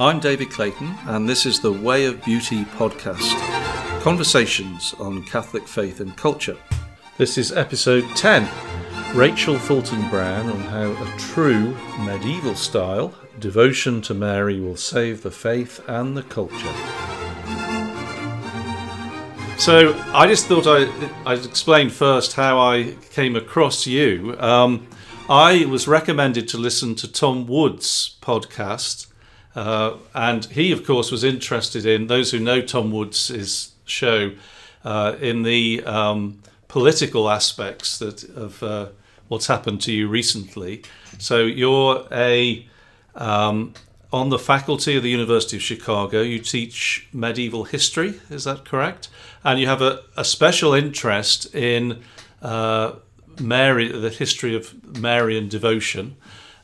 I'm David Clayton, and this is the Way of Beauty podcast conversations on Catholic faith and culture. This is episode 10 Rachel Fulton Brown on how a true medieval style devotion to Mary will save the faith and the culture. So I just thought I, I'd explain first how I came across you. Um, I was recommended to listen to Tom Woods' podcast, uh, and he, of course, was interested in those who know Tom Woods' show uh, in the um, political aspects that of uh, what's happened to you recently. So you're a um, on the faculty of the University of Chicago. You teach medieval history, is that correct? And you have a, a special interest in uh, Mary, the history of Marian devotion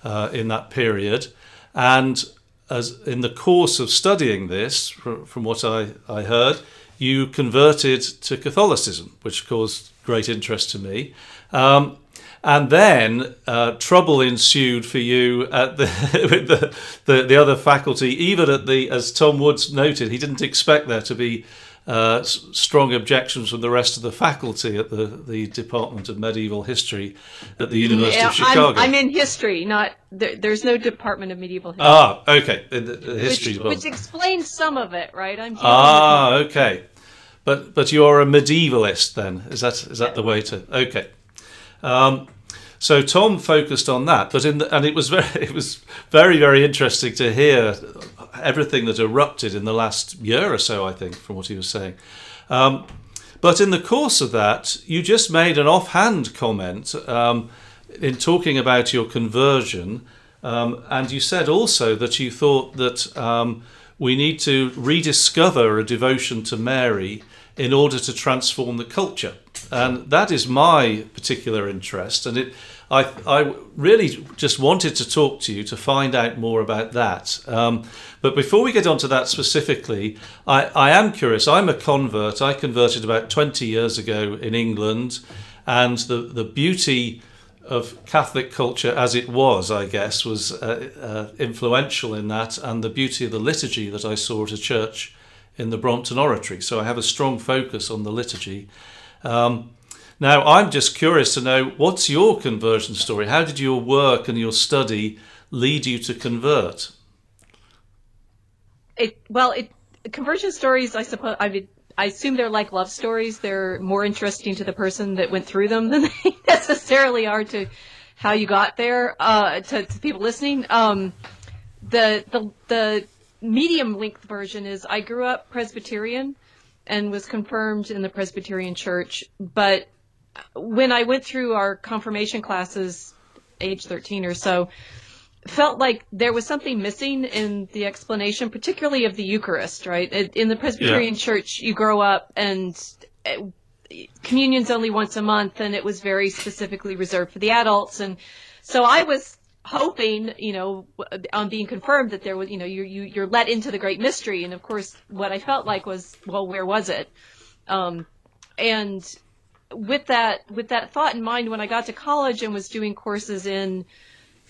uh, in that period. And as in the course of studying this, from, from what I, I heard, you converted to Catholicism, which caused great interest to me. Um, and then uh, trouble ensued for you at the, with the, the, the other faculty, even at the, as Tom Woods noted, he didn't expect there to be uh, strong objections from the rest of the faculty at the, the Department of Medieval History at the University yeah, of Chicago. I'm, I'm in history, not there, there's no Department of Medieval History. Ah, okay, the, the history, which, which, explains some of it, right? I'm ah, okay, but but you're a medievalist then? Is that is that yeah. the way to? Okay. Um, so Tom focused on that, but in the, and it was very it was very very interesting to hear everything that erupted in the last year or so. I think from what he was saying. Um, but in the course of that, you just made an offhand comment um, in talking about your conversion, um, and you said also that you thought that um, we need to rediscover a devotion to Mary in order to transform the culture. And that is my particular interest. And it, I, I really just wanted to talk to you to find out more about that. Um, but before we get on to that specifically, I, I am curious. I'm a convert. I converted about 20 years ago in England. And the, the beauty of Catholic culture as it was, I guess, was uh, uh, influential in that, and the beauty of the liturgy that I saw at a church in the Brompton Oratory. So I have a strong focus on the liturgy. Um, now, I'm just curious to know what's your conversion story? How did your work and your study lead you to convert? It well, it conversion stories. I suppose I mean, I assume they're like love stories. They're more interesting to the person that went through them than they necessarily are to how you got there. Uh, to, to people listening, um, the the the medium length version is I grew up Presbyterian and was confirmed in the Presbyterian Church. But when I went through our confirmation classes, age 13 or so, felt like there was something missing in the explanation, particularly of the Eucharist, right? In the Presbyterian yeah. Church, you grow up and eh, communion's only once a month and it was very specifically reserved for the adults. And so I was hoping, you know, on being confirmed that there was, you know, you, you, you're let into the great mystery. And of course, what I felt like was, well, where was it? Um, and with that, with that thought in mind, when I got to college and was doing courses in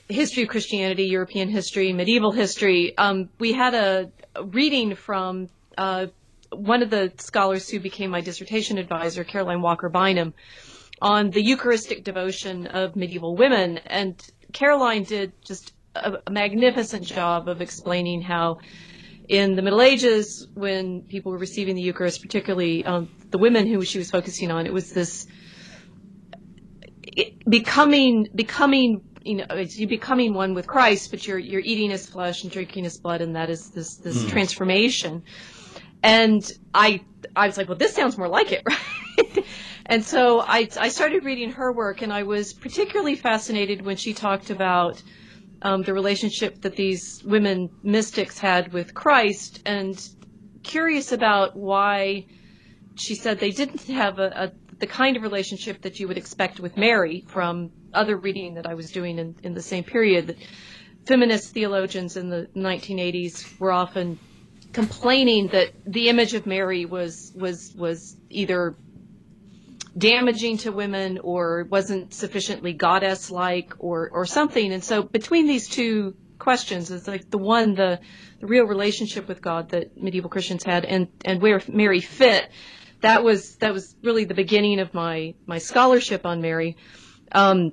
history of Christianity, European history, medieval history, um, we had a, reading from, uh, one of the scholars who became my dissertation advisor, Caroline Walker Bynum, on the Eucharistic devotion of medieval women. And Caroline did just a, a magnificent job of explaining how in the Middle Ages, when people were receiving the Eucharist, particularly um, the women who she was focusing on, it was this becoming becoming you know you becoming one with Christ, but you're you're eating His flesh and drinking His blood, and that is this this mm. transformation. And I I was like, well, this sounds more like it, right? And so I, I started reading her work, and I was particularly fascinated when she talked about um, the relationship that these women mystics had with Christ, and curious about why she said they didn't have a, a the kind of relationship that you would expect with Mary from other reading that I was doing in, in the same period. That feminist theologians in the 1980s were often complaining that the image of Mary was was was either damaging to women or wasn't sufficiently goddess like or, or something. And so between these two questions. It's like the one, the, the real relationship with God that medieval Christians had, and and where Mary fit. That was that was really the beginning of my my scholarship on Mary. Um,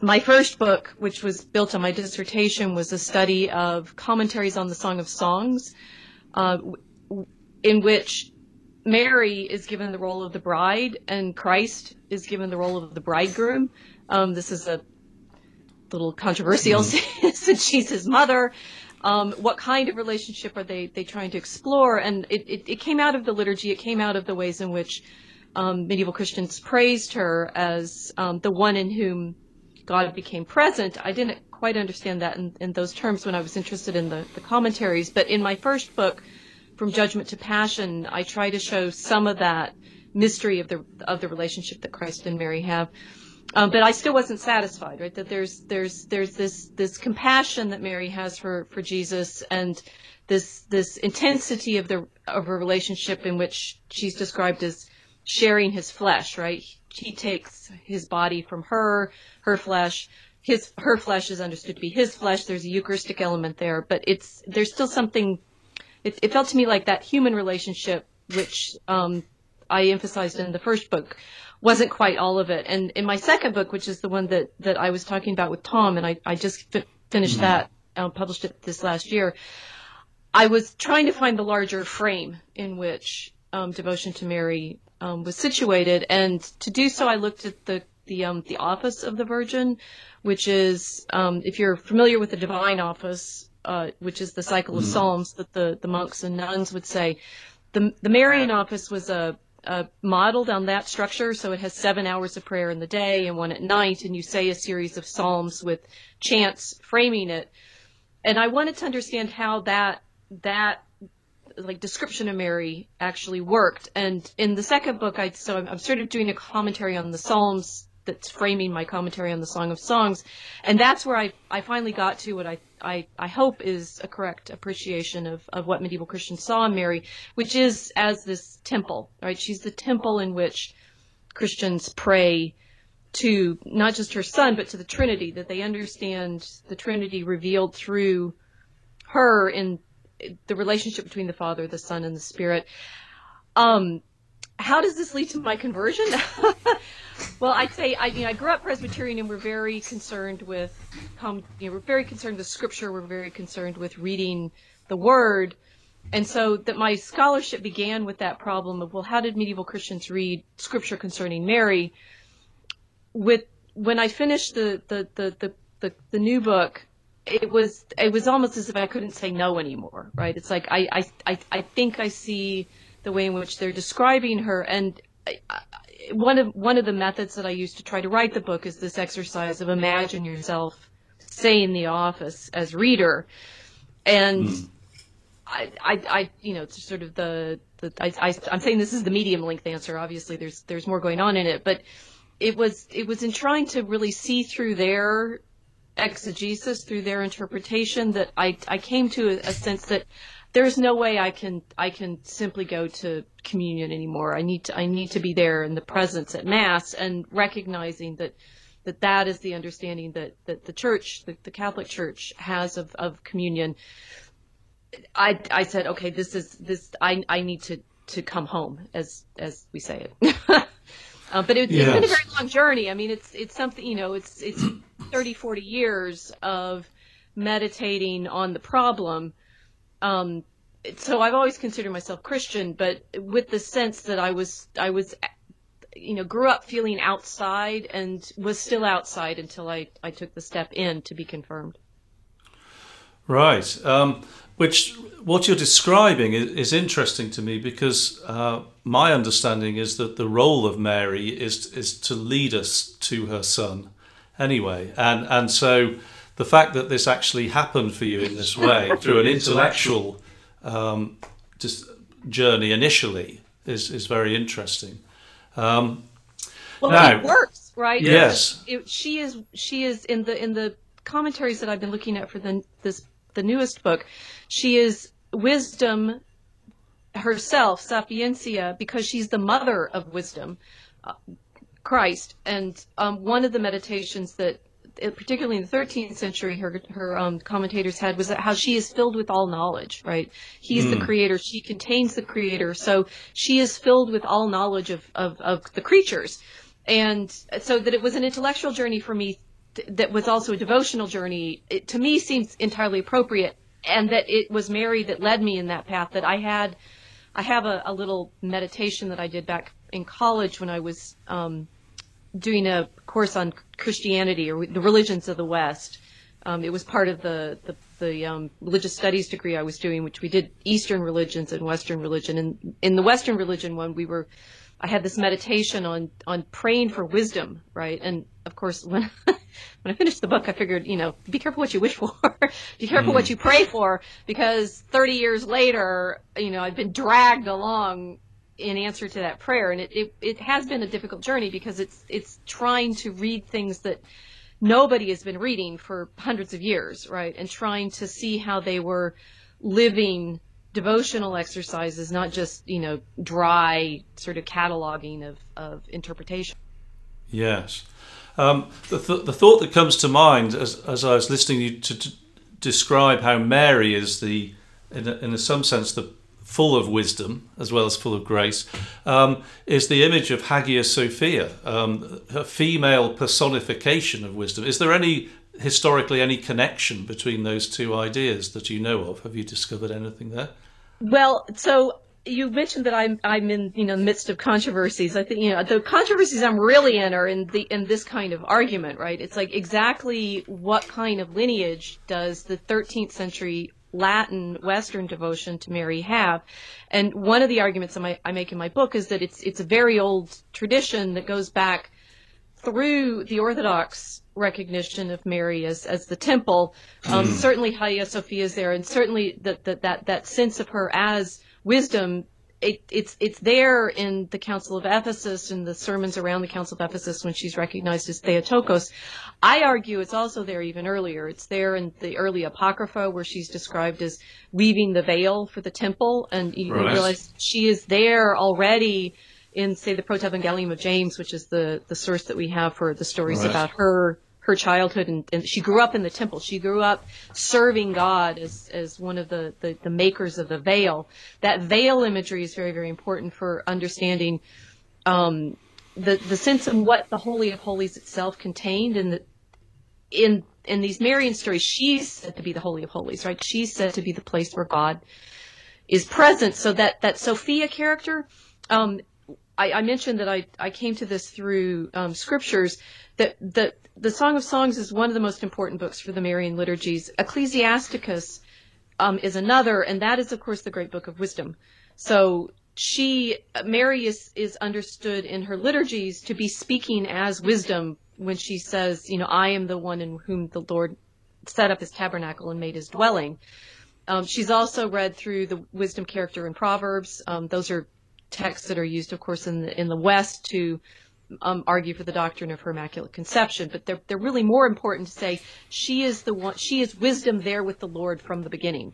my first book, which was built on my dissertation, was a study of commentaries on the Song of Songs, uh, in which Mary is given the role of the bride and Christ is given the role of the bridegroom. Um, this is a little controversial mm-hmm. since she's his mother. Um, what kind of relationship are they, they trying to explore? And it, it, it, came out of the liturgy, it came out of the ways in which um, medieval Christians praised her as um, the one in whom God became present. I didn't quite understand that in, in those terms when I was interested in the, the commentaries, but in my first book, From Judgment to Passion, I try to show some of that mystery of the of the relationship that Christ and Mary have. Um, but I still wasn't satisfied, right? That there's there's there's this this compassion that Mary has for for Jesus and this this intensity of the of a relationship in which she's described as sharing his flesh, right? He takes his body from her, her flesh. His her flesh is understood to be his flesh. There's a Eucharistic element there, but it's there's still something. It, it felt to me like that human relationship, which um, I emphasized in the first book, wasn't quite all of it. And in my second book, which is the one that, that I was talking about with Tom, and I, I just fi- finished mm-hmm. that, uh, published it this last year, I was trying to find the larger frame in which um, devotion to Mary um, was situated. And to do so, I looked at the the um, the office of the Virgin, which is um, if you're familiar with the Divine Office, uh, which is the cycle of mm-hmm. Psalms that the the monks and nuns would say. The the Marian office was a uh, modeled on that structure. So it has seven hours of prayer in the day and one at night, and you say a series of psalms with chants framing it. And I wanted to understand how that that like description of Mary actually worked. And in the second book, I so I'm, I'm sort of doing a commentary on the Psalms that's framing my commentary on the Song of Songs, and that's where I I finally got to what I I, I hope is a correct appreciation of, of what medieval Christians saw in Mary, which is as this temple, right? She's the temple in which Christians pray to not just her son, but to the Trinity, that they understand the Trinity revealed through her in the relationship between the Father, the Son, and the Spirit. Um, how does this lead to my conversion? well, I'd say I, you know, I grew up Presbyterian, and we're very concerned with, you know, we're very concerned with Scripture. We're very concerned with reading the Word, and so that my scholarship began with that problem of, well, how did medieval Christians read Scripture concerning Mary? With when I finished the the the the, the, the new book, it was it was almost as if I couldn't say no anymore, right? It's like I I I, I think I see the way in which they're describing her. And one of one of the methods that I use to try to write the book is this exercise of imagine yourself, say in the office as reader, and. Mm. I, I, I, you know, it's sort of the, the I, I, I'm saying this is the medium length answer. Obviously, there's, there's more going on in it, but it was, it was in trying to really see through their exegesis, through their interpretation, that I, I came to a, a sense that there's no way I can I can simply go to communion anymore. I need to I need to be there in the presence at mass and recognizing that that that is the understanding that that the church the, the Catholic Church has of of communion. I I said okay this is this I I need to to come home as as we say it. uh, but it, yes. it's been a very long journey. I mean, it's it's something you know. It's it's 30, 40 years of meditating on the problem, um, so I've always considered myself Christian, but with the sense that I was, I was, you know, grew up feeling outside and was still outside until I, I took the step in to be confirmed. Right. Um, which what you're describing is, is interesting to me because uh, my understanding is that the role of Mary is is to lead us to her son, anyway, and and so the fact that this actually happened for you in this way through an intellectual um, just journey initially is, is very interesting. Um, well, now, it works, right? Yes. It, she is she is in the in the commentaries that I've been looking at for the this the newest book. She is wisdom herself, sapientia, because she's the mother of wisdom, uh, Christ. And um, one of the meditations that particularly in the 13th century, her her um, commentators had was that how she is filled with all knowledge. Right, he's mm. the creator, she contains the creator, so she is filled with all knowledge of of, of the creatures, and so that it was an intellectual journey for me th- that was also a devotional journey. It, to me, seems entirely appropriate, and that it was Mary that led me in that path. That I had, I have a, a little meditation that I did back in college when I was. Um, doing a course on Christianity or the religions of the West. Um, it was part of the the, the um, religious studies degree I was doing, which we did Eastern religions and Western religion. And in the Western religion one, we were I had this meditation on on praying for wisdom, right? And of course, when when I finished the book, I figured, you know, be careful what you wish for, be careful mm. what you pray for, because 30 years later, you know, I've been dragged along in answer to that prayer. And it, it, it has been a difficult journey because it's, it's trying to read things that nobody has been reading for hundreds of years, right? And trying to see how they were living devotional exercises, not just, you know, dry sort of cataloging of, of interpretation. Yes. Um, the, th- the thought that comes to mind as, as I was listening you to, to describe how Mary is the, in, a, in some sense, the full of wisdom as well as full of grace, um, is the image of Hagia Sophia, um, a female personification of wisdom. Is there any historically any connection between those two ideas that you know of? Have you discovered anything there? Well, so you mentioned that I'm I'm in you know the midst of controversies. I think you know the controversies I'm really in are in the in this kind of argument, right? It's like exactly what kind of lineage does the 13th century Latin Western devotion to Mary have. And one of the arguments I make in my book is that it's it's a very old tradition that goes back through the Orthodox recognition of Mary as, as the temple. Um, hmm. certainly Hagia Sophia is there, and certainly that that that that sense of her as wisdom it, it's it's there in the Council of Ephesus and the sermons around the Council of Ephesus when she's recognized as Theotokos. I argue it's also there even earlier. It's there in the early Apocrypha where she's described as weaving the veil for the temple, and you right. realize she is there already in say the Protevangelium of James, which is the the source that we have for the stories right. about her her childhood and, and, she grew up in the temple. She grew up serving God as, as one of the, the, the, makers of the veil. That veil imagery is very, very important for understanding um, the, the sense of what the Holy of Holies itself contained. And in, in these Marian stories, she's said to be the Holy of Holies, right? She's said to be the place where God is present. So that, that Sophia character, um, I, I, mentioned that I, I came to this through um, scriptures that, that the Song of Songs is one of the most important books for the Marian liturgies. Ecclesiasticus um, is another, and that is, of course, the great book of wisdom. So she, Mary is, is understood in her liturgies to be speaking as wisdom when she says, you know, I am the one in whom the Lord set up his tabernacle and made his dwelling. Um, she's also read through the wisdom character in Proverbs. Um, those are texts that are used, of course, in the in the West to um, argue for the doctrine of her immaculate conception, but they're they're really more important to say she is the one she is wisdom there with the Lord from the beginning,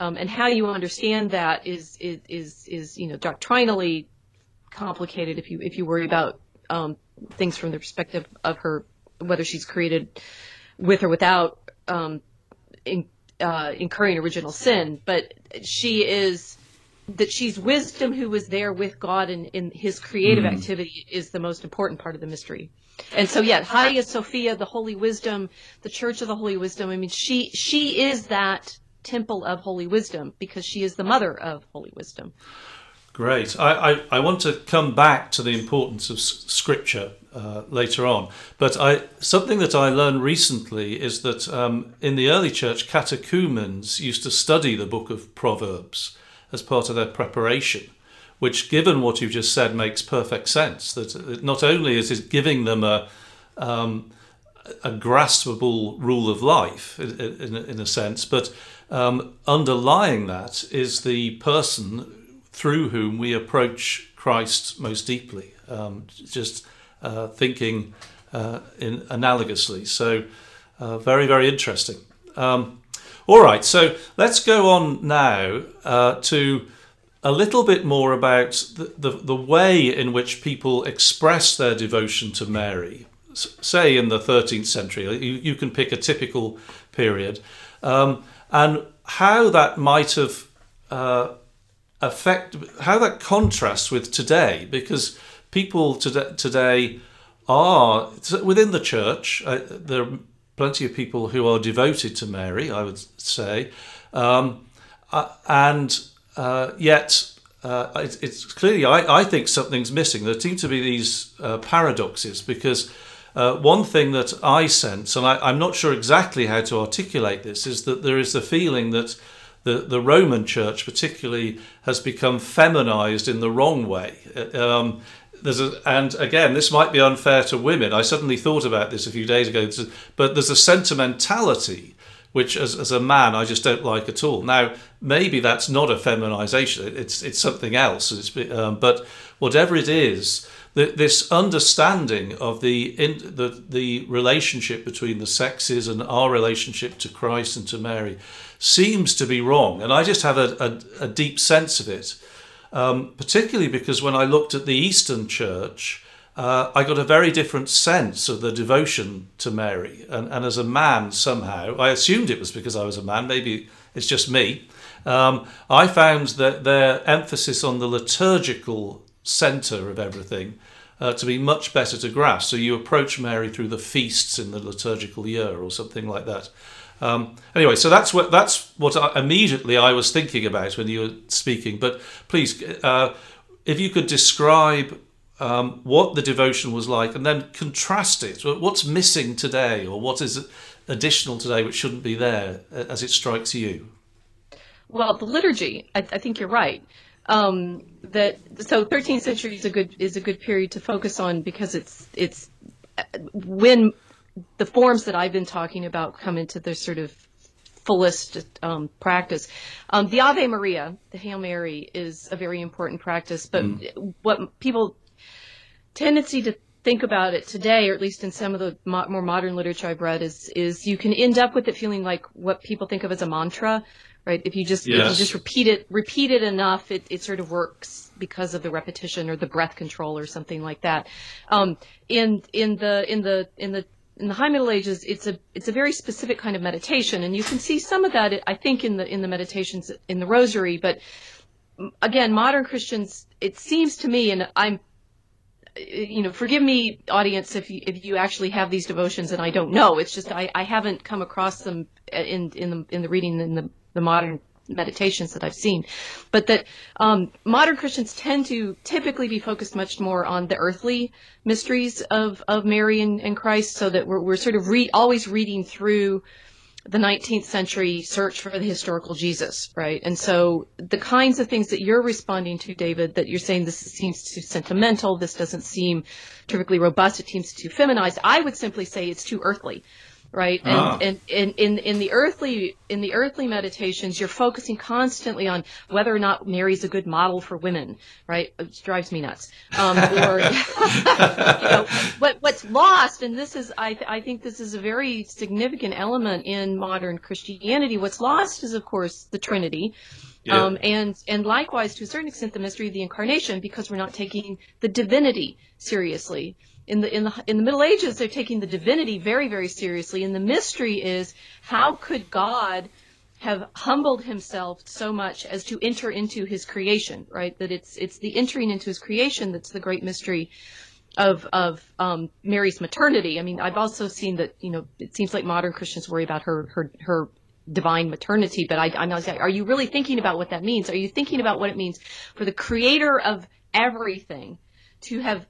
um, and how you understand that is is is, is you know doctrinally complicated if you if you worry about um, things from the perspective of her whether she's created with or without um, in, uh, incurring original sin, but she is that she's wisdom who was there with God in, in his creative mm. activity is the most important part of the mystery. And so, yeah, Hagia Sophia, the Holy Wisdom, the Church of the Holy Wisdom. I mean, she she is that temple of Holy Wisdom because she is the mother of Holy Wisdom. Great. I, I, I want to come back to the importance of Scripture uh, later on, but I something that I learned recently is that um, in the early church, catechumens used to study the book of Proverbs as part of their preparation, which, given what you've just said, makes perfect sense. That not only is it giving them a um, a graspable rule of life in, in, in a sense, but um, underlying that is the person through whom we approach Christ most deeply. Um, just uh, thinking uh, in analogously. So, uh, very, very interesting. Um, all right, so let's go on now uh, to a little bit more about the, the, the, way in which people express their devotion to Mary. say in the 13th century. You, you can pick a typical period, um, and how that might have uh, affect how that contrasts with today, because people today, today are within the church. Uh, there plenty of people who are devoted to Mary, I would say, um, uh, and uh, yet. Uh, it, it's clearly, I, I think something's missing. There seem to be these uh, paradoxes because uh, one thing that I sense, and I, am not sure exactly how to articulate this, is that there is the feeling that the, the Roman Church, particularly, has become feminized in the wrong way. Um, there's a, and again, this might be unfair to women. I suddenly thought about this a few days ago, but there's a sentimentality which, as, as a man, I just don't like at all. Now, maybe that's not a feminization; it's it's something else. It's, um, but whatever it is, the, this understanding of the, in, the the relationship between the sexes and our relationship to Christ and to Mary seems to be wrong, and I just have a, a, a deep sense of it um, particularly because when I looked at the Eastern Church, uh, I got a very different sense of the devotion to Mary. And, and, as a man, somehow, I assumed it was because I was a man, maybe it's just me. Um, I found that their emphasis on the liturgical centre of everything uh, to be much better to grasp. So you approach Mary through the feasts in the liturgical year or something like that. Um, anyway, so that's what that's what I, immediately I was thinking about when you were speaking. But please, uh, if you could describe um, what the devotion was like, and then contrast it. What's missing today, or what is additional today which shouldn't be there, uh, as it strikes you? Well, the liturgy. I, I think you're right. Um, that so 13th century is a good is a good period to focus on because it's it's uh, when the forms that I've been talking about come into their sort of fullest um, practice. Um, the Ave Maria, the Hail Mary, is a very important practice, but mm. what people tendency to think about it today, or at least in some of the mo- more modern literature I've read, is is you can end up with it feeling like what people think of as a mantra, right? If you just yes. if you just repeat it repeat it enough, it, it sort of works because of the repetition or the breath control or something like that. Um, in in the in the in the in the High Middle Ages, it's a it's a very specific kind of meditation, and you can see some of that, I think, in the in the meditations in the Rosary. But again, modern Christians, it seems to me, and I'm, you know, forgive me, audience, if you if you actually have these devotions, and I don't know. It's just I, I haven't come across them in in the in the reading in the the modern meditations that I've seen, but that um, modern Christians tend to typically be focused much more on the earthly mysteries of, of Mary and, and Christ, so that we're, we're sort of re- always reading through the 19th century search for the historical Jesus, right? And so the kinds of things that you're responding to, David, that you're saying this seems too sentimental, this doesn't seem terrifically robust, it seems too feminized, I would simply say it's too earthly right? And, ah. and, and in, in the earthly in the earthly meditations, you're focusing constantly on whether or not Mary's a good model for women, right? It drives me nuts. Um, or you know, what what's lost, and this is I I think this is a very significant element in modern Christianity. What's lost is of course the Trinity. Yeah. Um, and and likewise, to a certain extent, the mystery of the incarnation, because we're not taking the divinity seriously in the in the in the Middle Ages, they're taking the divinity very very seriously, and the mystery is how could God have humbled himself so much as to enter into his creation, right? That it's it's the entering into his creation that's the great mystery of of um, Mary's maternity. I mean, I've also seen that you know it seems like modern Christians worry about her her her divine maternity, but I, I'm not. Are you really thinking about what that means? Are you thinking about what it means for the Creator of everything to have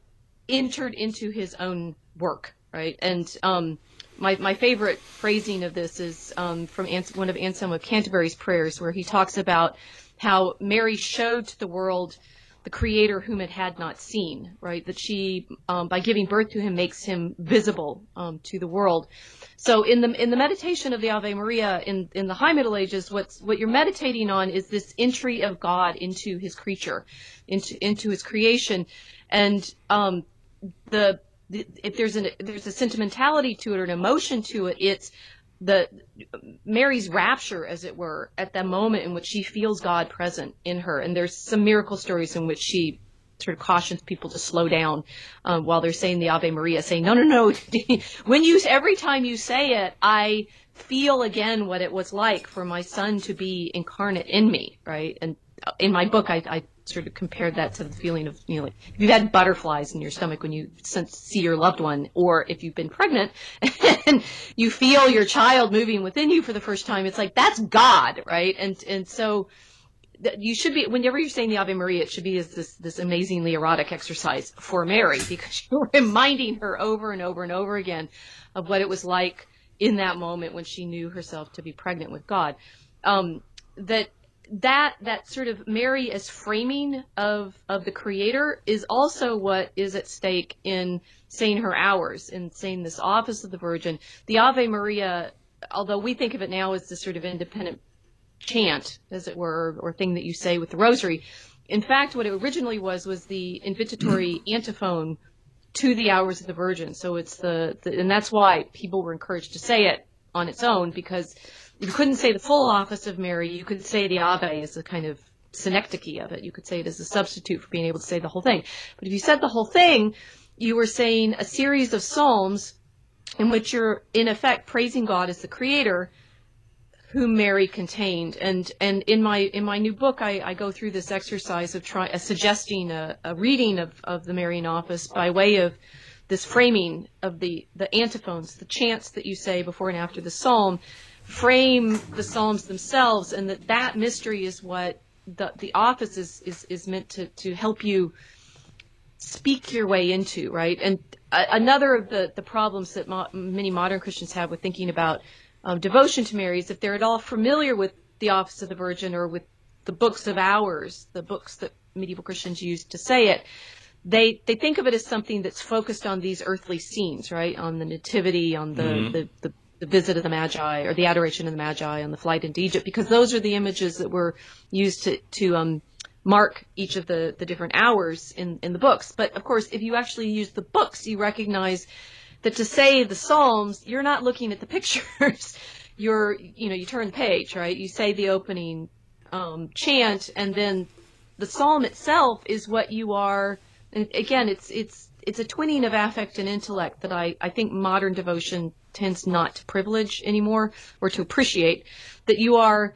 entered into his own work, right? And um, my my favorite phrasing of this is um, from Ans- one of Anselm of Canterbury's prayers, where he talks about how Mary showed to the world the Creator whom it had not seen, right? That she, um, by giving birth to him, makes him visible um, to the world. So in the in the meditation of the Ave Maria in in the High Middle Ages, what's what you're meditating on is this entry of God into His creature, into into His creation, and um, the, if there's an there's a sentimentality to it or an emotion to it, it's the Mary's rapture, as it were, at that moment in which she feels God present in her. And there's some miracle stories in which she sort of cautions people to slow down um, while they're saying the Ave Maria, saying, no, no, no. when you, every time you say it, I feel again what it was like for my son to be incarnate in me, right? And in my book, I, I sort of compared that to the feeling of, you know, like if you've had butterflies in your stomach when you see your loved one, or if you've been pregnant and you feel your child moving within you for the first time, it's like, that's God, right? And, and so, you should be whenever you're saying the Ave Maria, it should be as this this amazingly erotic exercise for Mary because you're reminding her over and over and over again of what it was like in that moment when she knew herself to be pregnant with God. Um, that that that sort of Mary as framing of of the Creator is also what is at stake in saying her hours in saying this office of the Virgin. The Ave Maria, although we think of it now as this sort of independent chant, as it were, or thing that you say with the Rosary. In fact, what it originally was was the invitatory antiphon to the hours of the Virgin. So it's the, the and that's why people were encouraged to say it on its own because you couldn't say the full office of Mary. You could say the Ave as a kind of synecdoche of it. You could say it as a substitute for being able to say the whole thing. But if you said the whole thing, you were saying a series of psalms in which you're in effect praising God as the creator whom Mary contained. And and in my in my new book, I, I go through this exercise of trying uh, suggesting a, a reading of, of the Marian office by way of this framing of the the antiphons, the chants that you say before and after the psalm, frame the Psalms themselves, and that that mystery is what the the office is is, is meant to to help you speak your way into, right? And uh, another of the the problems that mo- many modern Christians have with thinking about um, devotion to Mary is if they're at all familiar with the office of the Virgin or with the books of hours, the books that medieval Christians used to say it, they they think of it as something that's focused on these earthly scenes, right? On the nativity, on the, mm-hmm. the, the, the visit of the Magi or the adoration of the Magi on the flight into Egypt, because those are the images that were used to, to um, mark each of the, the different hours in, in the books. But of course, if you actually use the books, you recognize that to say the Psalms, you're not looking at the pictures. you're, you know, you turn the page, right? You say the opening um, chant, and then the psalm itself is what you are. And again, it's it's it's a twinning of affect and intellect that I, I think modern devotion tends not to privilege anymore or to appreciate that you are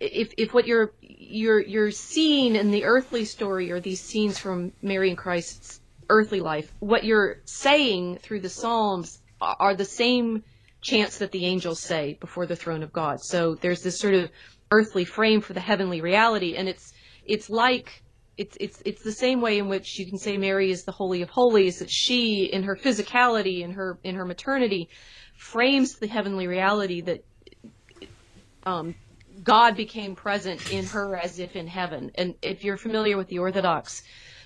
if if what you're you're you're seeing in the earthly story are these scenes from Mary and Christ's earthly life, what you're saying through the Psalms are the same chants that the angels say before the throne of God. So there's this sort of earthly frame for the heavenly reality, and it's it's like it's it's it's the same way in which you can say Mary is the holy of holies that she in her physicality in her in her maternity frames the heavenly reality that um, God became present in her as if in heaven. And if you're familiar with the Orthodox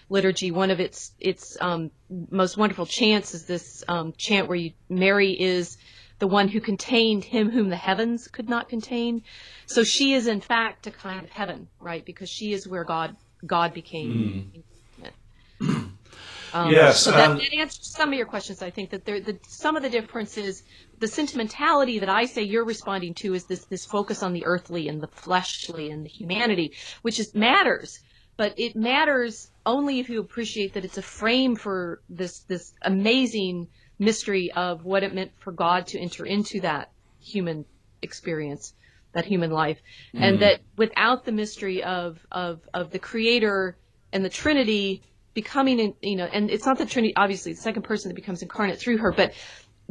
liturgy, one of its its um, most wonderful chants is this um, chant where you, Mary is the one who contained him whom the heavens could not contain. So she is in fact a kind of heaven, right? Because she is where God God became. Mm. Um, yes, so that, that, answers some of your questions. I think that there, the, some of the differences, the sentimentality that I say you're responding to is this this focus on the earthly and the fleshly and the humanity, which is matters, but it matters only if you appreciate that it's a frame for this this amazing mystery of what it meant for God to enter into that human experience, that human life, mm. and that without the mystery of of of the Creator and the Trinity becoming, you know, and it's not the Trinity, obviously, the second person that becomes incarnate through her, but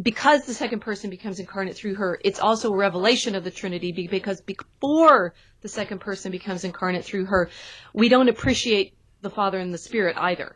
because the second person becomes incarnate through her, it's also a revelation of the Trinity because before the second person becomes incarnate through her, we don't appreciate the Father and the Spirit either.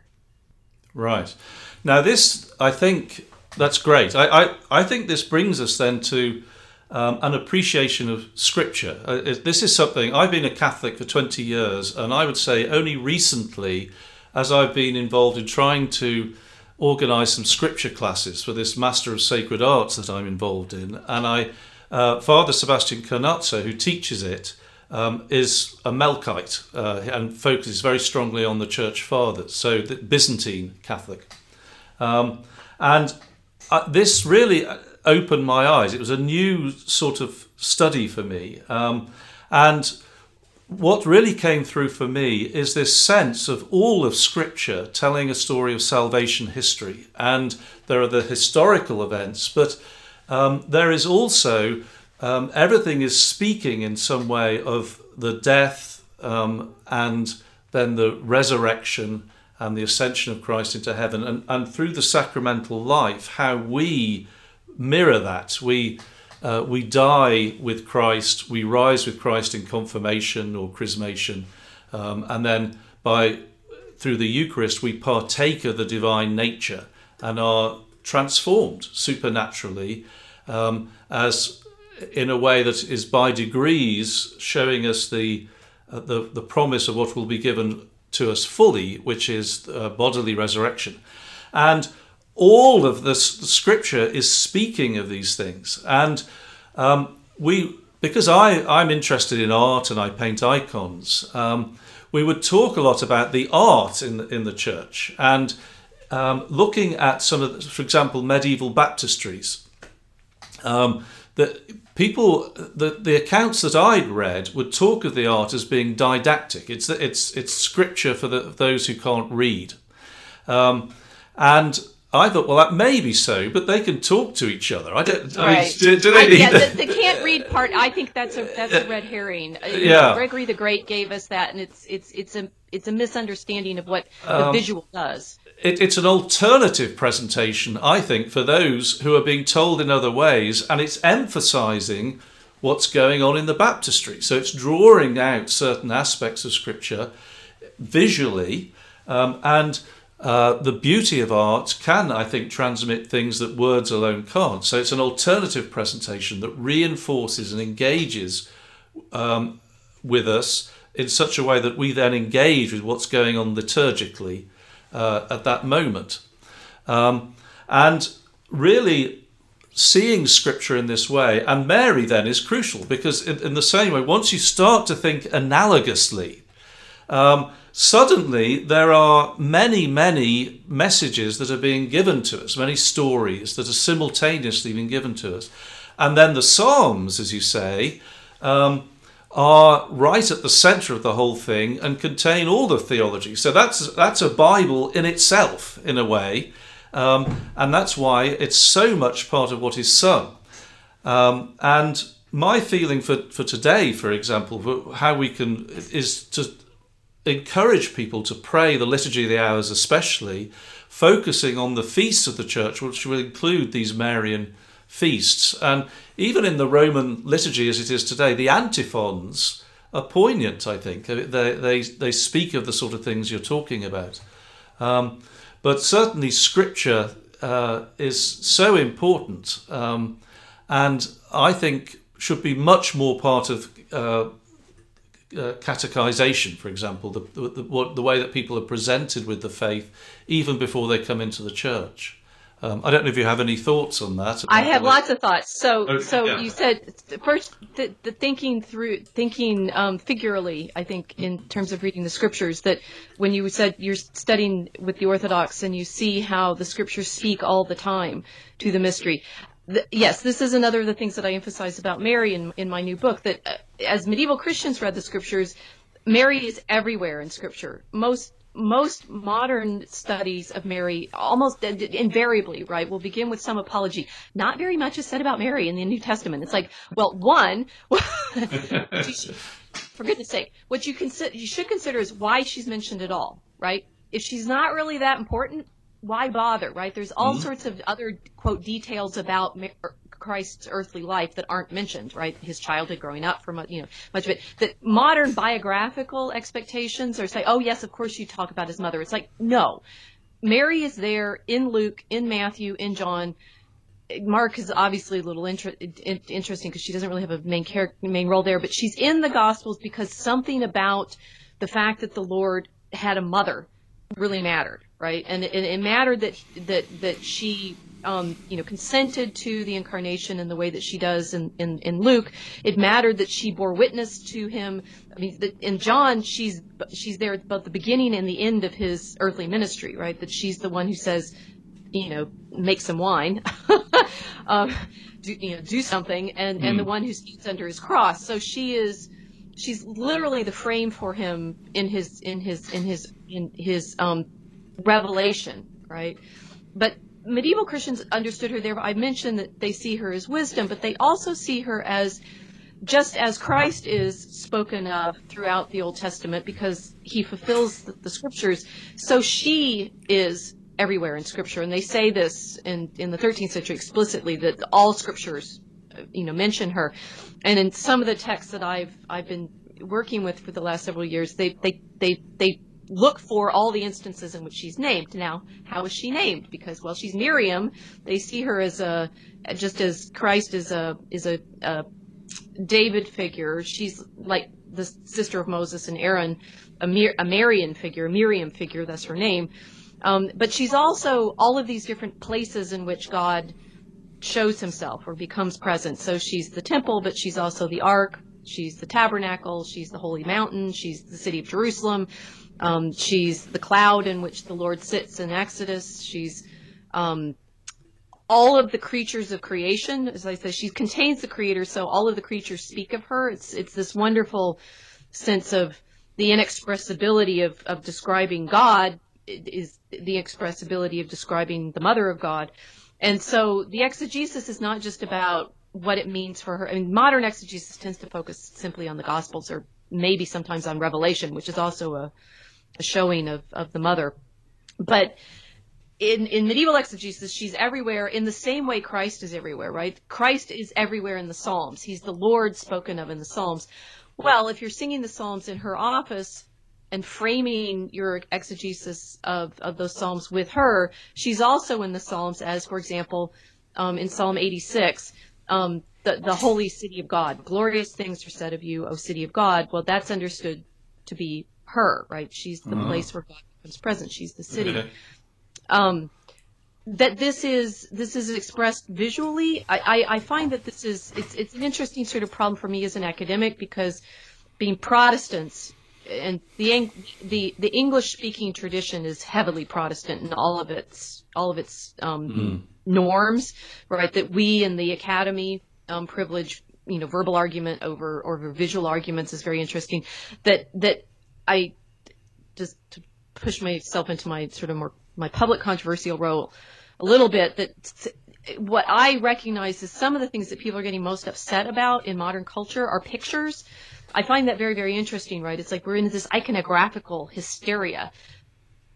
Right. Now, this, I think, that's great. I, I, I think this brings us then to um, an appreciation of Scripture. Uh, this is something, I've been a Catholic for 20 years, and I would say only recently, as I've been involved in trying to organise some Scripture classes for this Master of Sacred Arts that I'm involved in, and I, uh, Father Sebastian Carnazzo, who teaches it, um, is a Melkite uh, and focuses very strongly on the Church Fathers, so the Byzantine Catholic. Um, and uh, this really opened my eyes. It was a new sort of study for me. Um, and what really came through for me is this sense of all of Scripture telling a story of salvation history. And there are the historical events, but um, there is also um, everything is speaking in some way of the death um, and then the resurrection and the ascension of Christ into heaven, and, and through the sacramental life, how we mirror that. We uh, we die with Christ, we rise with Christ in confirmation or chrismation, um, and then by through the Eucharist we partake of the divine nature and are transformed supernaturally um, as in a way that is by degrees showing us the, uh, the the promise of what will be given to us fully, which is uh, bodily resurrection, and all of this scripture is speaking of these things. And um, we, because I, I'm interested in art and I paint icons, um, we would talk a lot about the art in the, in the church and um, looking at some of, the, for example, medieval baptistries. Um, that people, the, the accounts that I'd read would talk of the art as being didactic. It's it's it's scripture for the, those who can't read, um, and I thought, well, that may be so, but they can talk to each other. I don't. Right. I mean, do, do, they I, need yeah, the, the, can't read part. I think that's a that's a red herring. Uh, yeah. Gregory the Great gave us that, and it's it's it's a it's a misunderstanding of what the um, visual does. It, it's an alternative presentation, I think, for those who are being told in other ways, and it's emphasising what's going on in the baptistry. So it's drawing out certain aspects of Scripture visually, um, and uh, the beauty of art can, I think, transmit things that words alone can't. So it's an alternative presentation that reinforces and engages um, with us in such a way that we then engage with what's going on liturgically uh, at that moment. Um, and really seeing scripture in this way, and Mary then is crucial because, in, in the same way, once you start to think analogously, um, suddenly there are many, many messages that are being given to us, many stories that are simultaneously being given to us. And then the Psalms, as you say, um, are right at the center of the whole thing and contain all the theology. So that's that's a Bible in itself, in a way, um, and that's why it's so much part of what is sung. Um, and my feeling for, for today, for example, how we can is to encourage people to pray the Liturgy of the Hours, especially focusing on the feasts of the church, which will include these Marian feasts. And even in the Roman liturgy as it is today, the antiphons are poignant, I think. They, they, they speak of the sort of things you're talking about. Um, but certainly, scripture uh, is so important um, and I think should be much more part of uh, uh, catechization, for example, the, the, the, the, way that people are presented with the faith even before they come into the church. Um, I don't know if you have any thoughts on that. I have lots of thoughts. So, oh, so yeah. you said first the, the thinking through thinking um, figurally. I think in terms of reading the scriptures, that when you said you're studying with the Orthodox and you see how the scriptures speak all the time to the mystery, yes, this is another of the things that I emphasize about Mary in, in my new book, that uh, as medieval Christians read the scriptures, Mary is everywhere in scripture. Most most modern studies of Mary almost invariably, right, will begin with some apology. Not very much is said about Mary in the New Testament. It's like, well, one, for goodness sake, what you consider, you should consider is why she's mentioned at all, right? If she's not really that important, why bother, right? There's all mm-hmm. sorts of other quote details about Christ's earthly life that aren't mentioned, right? His childhood, growing up, from you know much of it. That modern biographical expectations are say, oh yes, of course you talk about his mother. It's like no, Mary is there in Luke, in Matthew, in John. Mark is obviously a little inter- interesting because she doesn't really have a main character, main role there, but she's in the Gospels because something about the fact that the Lord had a mother really mattered, right? And it, it mattered that that that she um, you know, consented to the incarnation in the way that she does in, in, in Luke. It mattered that she bore witness to him. I mean, in John, she's she's there at both the beginning and the end of his earthly ministry, right? That she's the one who says, you know, make some wine, um, do, you know, do something, and, mm. and the hmm. one who stands under his cross. So she is she's literally the frame for him in his in his in his in his um, revelation, right? But medieval Christians understood her there. I mentioned that they see her as wisdom, but they also see her as just as Christ is spoken of throughout the Old Testament because he fulfills the, the, scriptures, so she is everywhere in scripture. And they say this in, in the 13th century explicitly that all scriptures, you know, mention her. And in some of the texts that I've, I've been working with for the last several years, they, they, they, they look for all the instances in which she's named. Now, how is she named? Because well, she's Miriam. They see her as a just as Christ is a is a, a David figure. She's like the sister of Moses and Aaron, a, Mir- a Marian figure, a Miriam figure, that's her name. Um, but she's also all of these different places in which God shows himself or becomes present. So she's the temple, but she's also the ark. She's the tabernacle. She's the holy mountain. She's the city of Jerusalem. Um, she's the cloud in which the Lord sits in Exodus. She's um, all of the creatures of creation. As I said, she contains the creator, so all of the creatures speak of her. It's it's this wonderful sense of the inexpressibility of, of describing God is the expressibility of describing the mother of God. And so the exegesis is not just about what it means for her. I mean, modern exegesis tends to focus simply on the Gospels or maybe sometimes on Revelation, which is also a, a showing of, of the mother. But in, in medieval exegesis, she's everywhere in the same way Christ is everywhere, right? Christ is everywhere in the Psalms. He's the Lord spoken of in the Psalms. Well, if you're singing the Psalms in her office and framing your exegesis of, of those Psalms with her, she's also in the Psalms as, for example, um, in Psalm 86, um, the, the holy city of God. Glorious things are said of you, O city of God. Well, that's understood to be her, right? She's the uh-huh. place where God becomes present. She's the city. Um, that this is this is expressed visually. I, I, I, find that this is it's it's an interesting sort of problem for me as an academic because being Protestants and the the the English speaking tradition is heavily Protestant in all of its all of its um, mm. norms, right? That we in the academy um, privilege you know verbal argument over over visual arguments is very interesting. That that I just to push myself into my sort of more my public controversial role a little bit that what I recognize is some of the things that people are getting most upset about in modern culture are pictures. I find that very, very interesting, right? It's like we're in this iconographical hysteria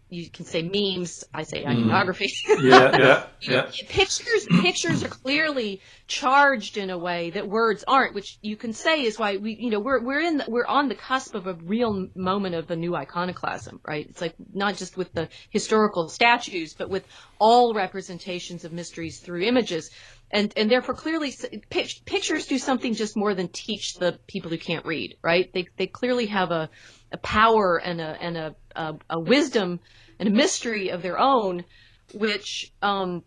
you can say memes. I say mm. iconography. Mm. Yeah, yeah, yeah. pictures, pictures are clearly charged in a way that words aren't, which you can say is why we, you know, we're we're in the, we're on the cusp of a real moment of a new iconoclasm, right? It's like not just with the historical statues, but with all representations of mysteries through images. And, and therefore clearly pictures do something just more than teach the people who can't read, right? They, they clearly have a, a power and a, and a, a, a wisdom and a mystery of their own, which um,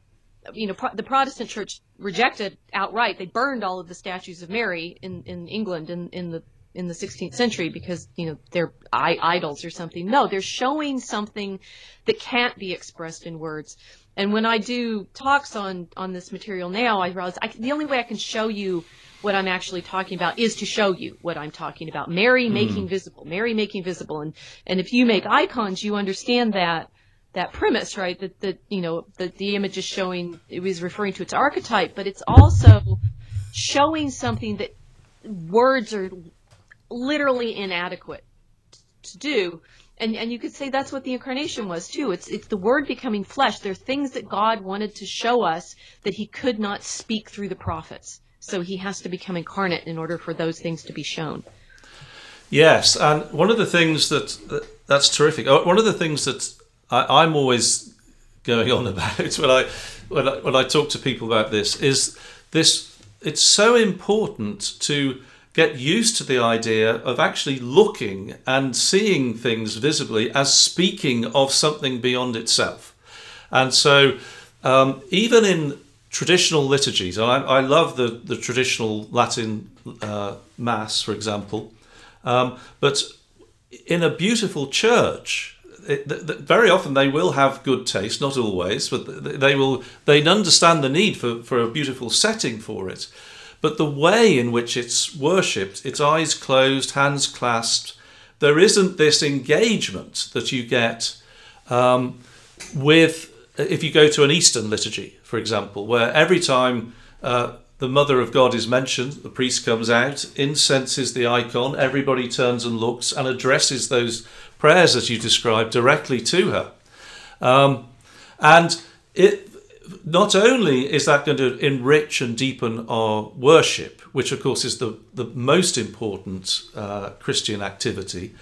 you know pro- the Protestant Church rejected outright. They burned all of the statues of Mary in, in England in, in the in the 16th century because you know they're I- idols or something. No, they're showing something that can't be expressed in words. And when I do talks on on this material now, I realize I, the only way I can show you what I'm actually talking about is to show you what I'm talking about. Mary mm. making visible, Mary making visible. And, and if you make icons, you understand that, that premise, right? That, that, you know, that the image is showing, it was referring to its archetype, but it's also showing something that words are literally inadequate to do. And, and you could say that's what the incarnation was too. It's, it's the word becoming flesh. There are things that God wanted to show us that he could not speak through the prophets. So he has to become incarnate in order for those things to be shown. Yes, and one of the things that, that that's terrific. Uh, one of the things that I, am always going on about when I, when I when I talk to people about this is this. It's so important to get used to the idea of actually looking and seeing things visibly as speaking of something beyond itself. And so, um, even in traditional liturgies. And I, I love the, the traditional Latin uh, Mass, for example. Um, but in a beautiful church, it, very often they will have good taste, not always, but they will they understand the need for, for a beautiful setting for it. But the way in which it's worshipped, its eyes closed, hands clasped, there isn't this engagement that you get um, with if you go to an Eastern liturgy, for example, where every time uh, the Mother of God is mentioned, the priest comes out, incenses the icon, everybody turns and looks and addresses those prayers as you described directly to her. Um, and it not only is that going to enrich and deepen our worship, which of course is the, the most important uh, Christian activity,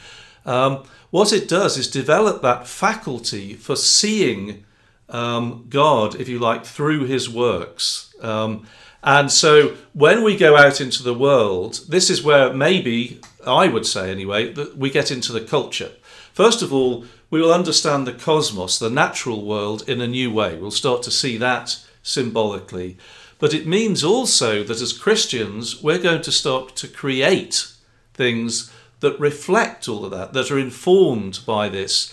um, what it does is develop that faculty for seeing um, God, if you like, through his works. Um, and so when we go out into the world, this is where maybe, I would say anyway, that we get into the culture. First of all, we will understand the cosmos, the natural world, in a new way. We'll start to see that symbolically. But it means also that as Christians, we're going to start to create things that reflect all of that, that are informed by this,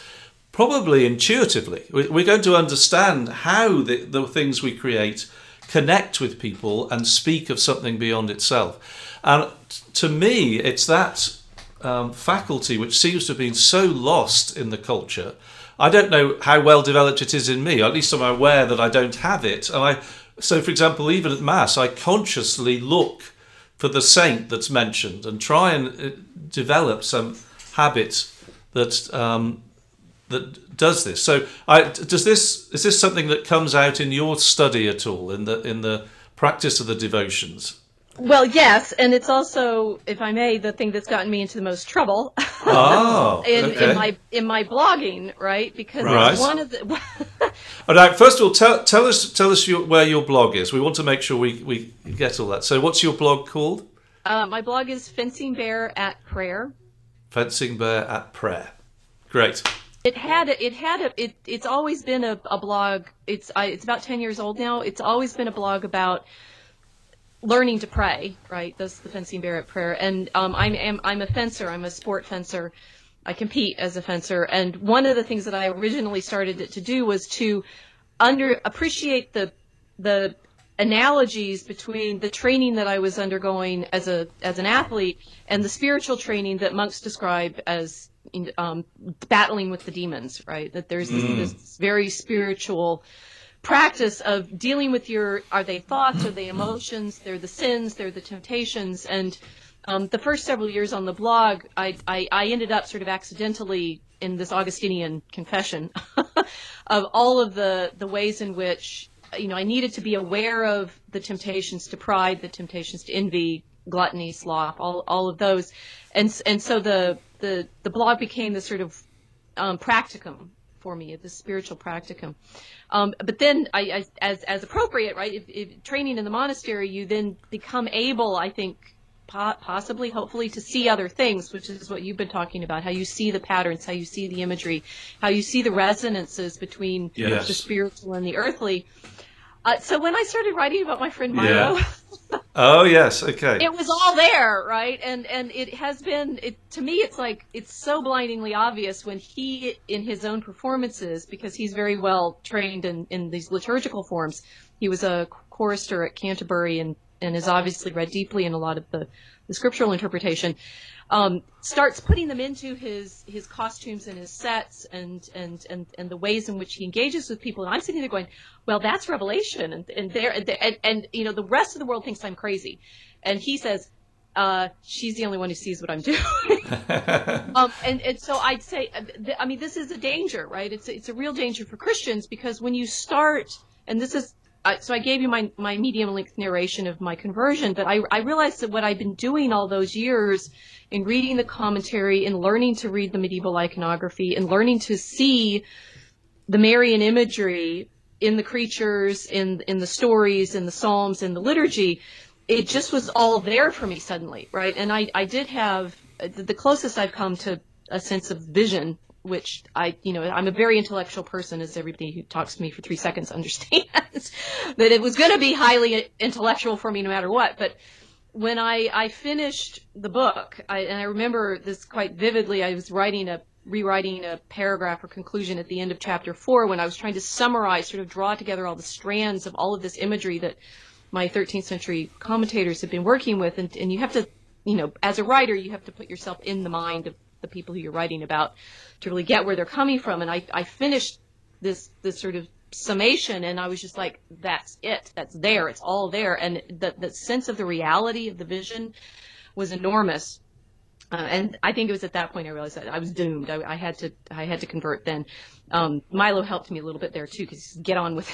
probably intuitively. We're going to understand how the, the things we create connect with people and speak of something beyond itself. And to me, it's that um, faculty which seems to have been so lost in the culture. I don't know how well developed it is in me. At least I'm aware that I don't have it. And I, so, for example, even at mass, I consciously look for the saint that's mentioned and try and uh, develop some habit that um, that does this. So, I, does this is this something that comes out in your study at all in the in the practice of the devotions? Well, yes, and it's also, if I may, the thing that's gotten me into the most trouble. Oh, in, okay. in my in my blogging, right? Because Right. one of the All right. First of all, tell, tell us tell us your, where your blog is. We want to make sure we, we get all that. So, what's your blog called? uh, my blog is fencing bear at prayer. Fencing Bear at Prayer. Great. It had a, it had a, it it's always been a, a blog. It's I, it's about ten years old now. It's always been a blog about learning to pray. Right, that's the fencing bear at prayer. And um, I'm, I'm I'm a fencer. I'm a sport fencer. I compete as a fencer. And one of the things that I originally started it to do was to under appreciate the the analogies between the training that I was undergoing as a as an athlete and the spiritual training that monks describe as um, battling with the demons, right? That there's this, this very spiritual practice of dealing with your are they thoughts, are they emotions, they're the sins, they're the temptations, and um, the first several years on the blog, I, I, I ended up sort of accidentally in this Augustinian confession of all of the, the ways in which, you know, I needed to be aware of the temptations to pride, the temptations to envy, gluttony, sloth, all, all of those. And, and so the, the, the blog became this sort of um, practicum for me, at the spiritual practicum. Um, but then, I, I, as as appropriate, right? If, if training in the monastery, you then become able, I think, po- possibly, hopefully, to see other things, which is what you've been talking about. How you see the patterns, how you see the imagery, how you see the resonances between Yes. the spiritual and the earthly. Uh, so when I started writing about my friend Milo, Yeah. Oh yes. Okay. it was all there, right? And and it has been it to me it's like it's so blindingly obvious when he in his own performances because he's very well trained in in these liturgical forms. He was a chorister at Canterbury and and has obviously read deeply in a lot of the the scriptural interpretation. Um, starts putting them into his his costumes and his sets and and and and the ways in which he engages with people. And I'm sitting there going, well, that's revelation, and and there and, and, and you know the rest of the world thinks I'm crazy, and he says, uh, she's the only one who sees what I'm doing. um, and and so I'd say, uh, I mean, this is a danger, right? It's it's a real danger for Christians because when you start, and this is. I so I gave you my, my medium length narration of my conversion, but I, I realized that what I've been doing all those years in reading the commentary and learning to read the medieval iconography and learning to see the Marian imagery in the creatures, in in the stories, in the psalms, in the liturgy, it just was all there for me suddenly, right? And I I did have the closest I've come to a sense of vision, which I you know I'm a very intellectual person, as everybody who talks to me for three seconds understands that it was going to be highly intellectual for me no matter what, but when I, I finished the book, I, and I remember this quite vividly, I was writing a rewriting a paragraph or conclusion at the end of chapter four when I was trying to summarize, sort of draw together all the strands of all of this imagery that my 13th century commentators have been working with, and, and you have to, you know, as a writer, you have to put yourself in the mind of the people who you're writing about to really get where they're coming from. And I, I finished this this sort of summation, and I was just like, that's it, that's there, it's all there, and the the sense of the reality of the vision was enormous. Uh, and I think it was at that point I realized that I was doomed. I, I had to I had to convert then. Um, Milo helped me a little bit there too, because get on with.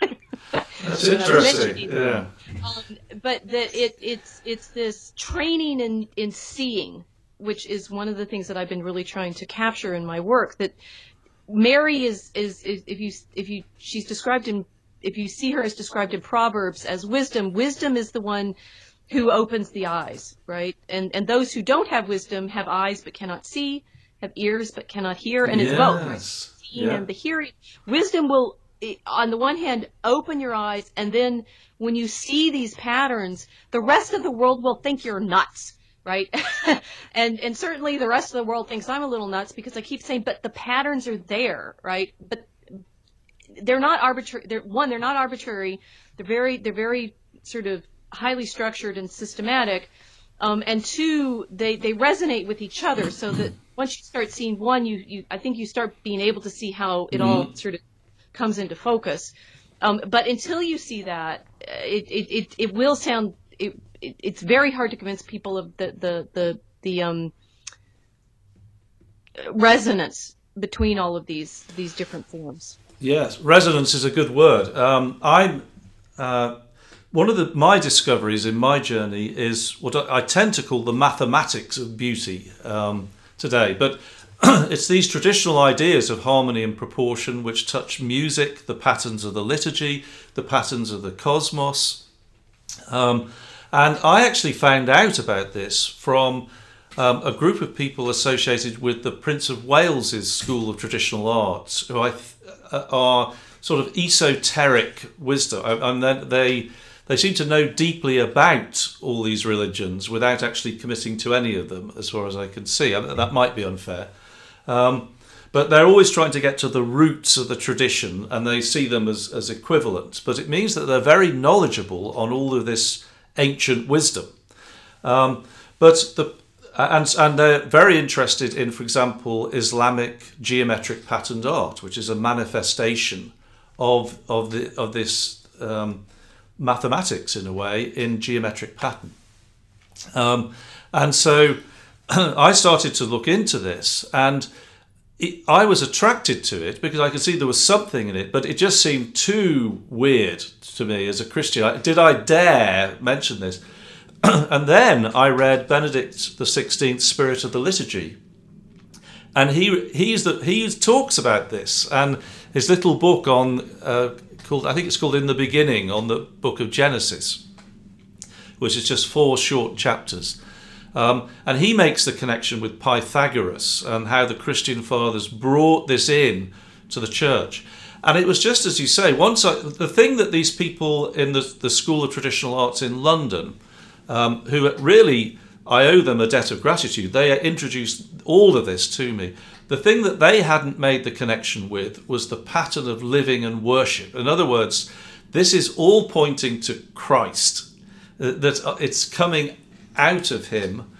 That's interesting. Yeah. Um, but that it it's it's this training in in seeing, which is one of the things that I've been really trying to capture in my work. That Mary is, is, is if you if you she's described in if you see her as described in Proverbs as wisdom, wisdom is the one who opens the eyes, right? And and those who don't have wisdom have eyes but cannot see, have ears but cannot hear, and yes. it's both, right? Seeing yeah. and the hearing. Wisdom will, on the one hand, open your eyes, and then when you see these patterns, the rest of the world will think you're nuts right? and and certainly the rest of the world thinks I'm a little nuts because I keep saying, but the patterns are there, right? But they're not arbitrary. They're one, they're not arbitrary. They're very they're very sort of highly structured and systematic. Um, and two, they they resonate with each other, so that once you start seeing one, you you I think you start being able to see how it mm-hmm. all sort of comes into focus. Um, but until you see that, it, it, it, it will sound it, it, it's very hard to convince people of the the the, the um, resonance between all of these these different forms. Yes, resonance is a good word. Um, I'm uh, one of the my discoveries in my journey is what I, tend to call the mathematics of beauty um, today, but. it's these traditional ideas of harmony and proportion which touch music, the patterns of the liturgy, the patterns of the cosmos, um, and I actually found out about this from um, a group of people associated with the Prince of Wales's School of Traditional Arts, who I th- uh, are sort of esoteric wisdom, and they they seem to know deeply about all these religions without actually committing to any of them, as far as I can see. I mean, that might be unfair. Um, but they're always trying to get to the roots of the tradition and they see them as, as equivalent. But it means that they're very knowledgeable on all of this ancient wisdom. Um, but the and, and they're very interested in, for example, Islamic geometric patterned art, which is a manifestation of of the of this um, mathematics in a way in geometric pattern. Um, and so I started to look into this, and it, I was attracted to it because I could see there was something in it, but it just seemed too weird to me as a Christian. Did I dare mention this? and then I read Benedict XVI's Spirit of the Liturgy, and he he's the, he talks about this and his little book on uh, called I think it's called In the Beginning on the Book of Genesis, which is just four short chapters. Um, and he makes the connection with Pythagoras and how the Christian fathers brought this in to the church. And it was just as you say, once I, the thing that these people in the, the School of Traditional Arts in London, um, who really, I owe them a debt of gratitude, they introduced all of this to me. The thing that they hadn't made the connection with was the pattern of living and worship. In other words, this is all pointing to Christ, uh, that uh, it's coming out of him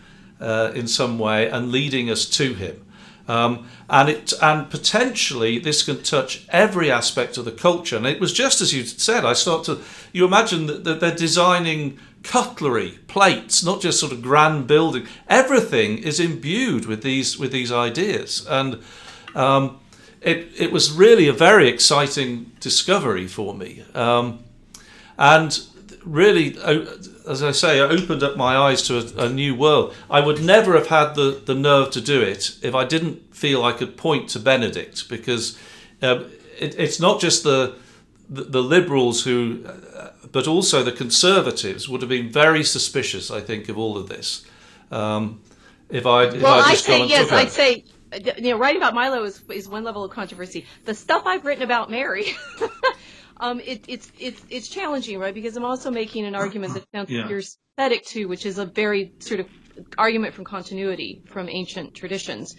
uh, in some way and leading us to him. Um, and it and potentially this can touch every aspect of the culture. And it was just as you said. I start to you imagine that, that they're designing cutlery, plates, not just sort of grand building. Everything is imbued with these with these ideas, and um, it it was really a very exciting discovery for me. Um, and really, as I say, it opened up my eyes to a, a, new world. I would never have had the, the nerve to do it if I didn't feel I could point to Benedict, because um, it, it's not just the, the, the liberals who, uh, but also the conservatives would have been very suspicious. I think of all of this. Um, if I well, I I'd say yes. I'd say you know, writing about Milo is, is one level of controversy. The stuff I've written about Mary um, it, it's it's it's challenging, right? Because I'm also making an argument that sounds yeah. you're synthetic too, which is a very sort of argument from continuity from ancient traditions,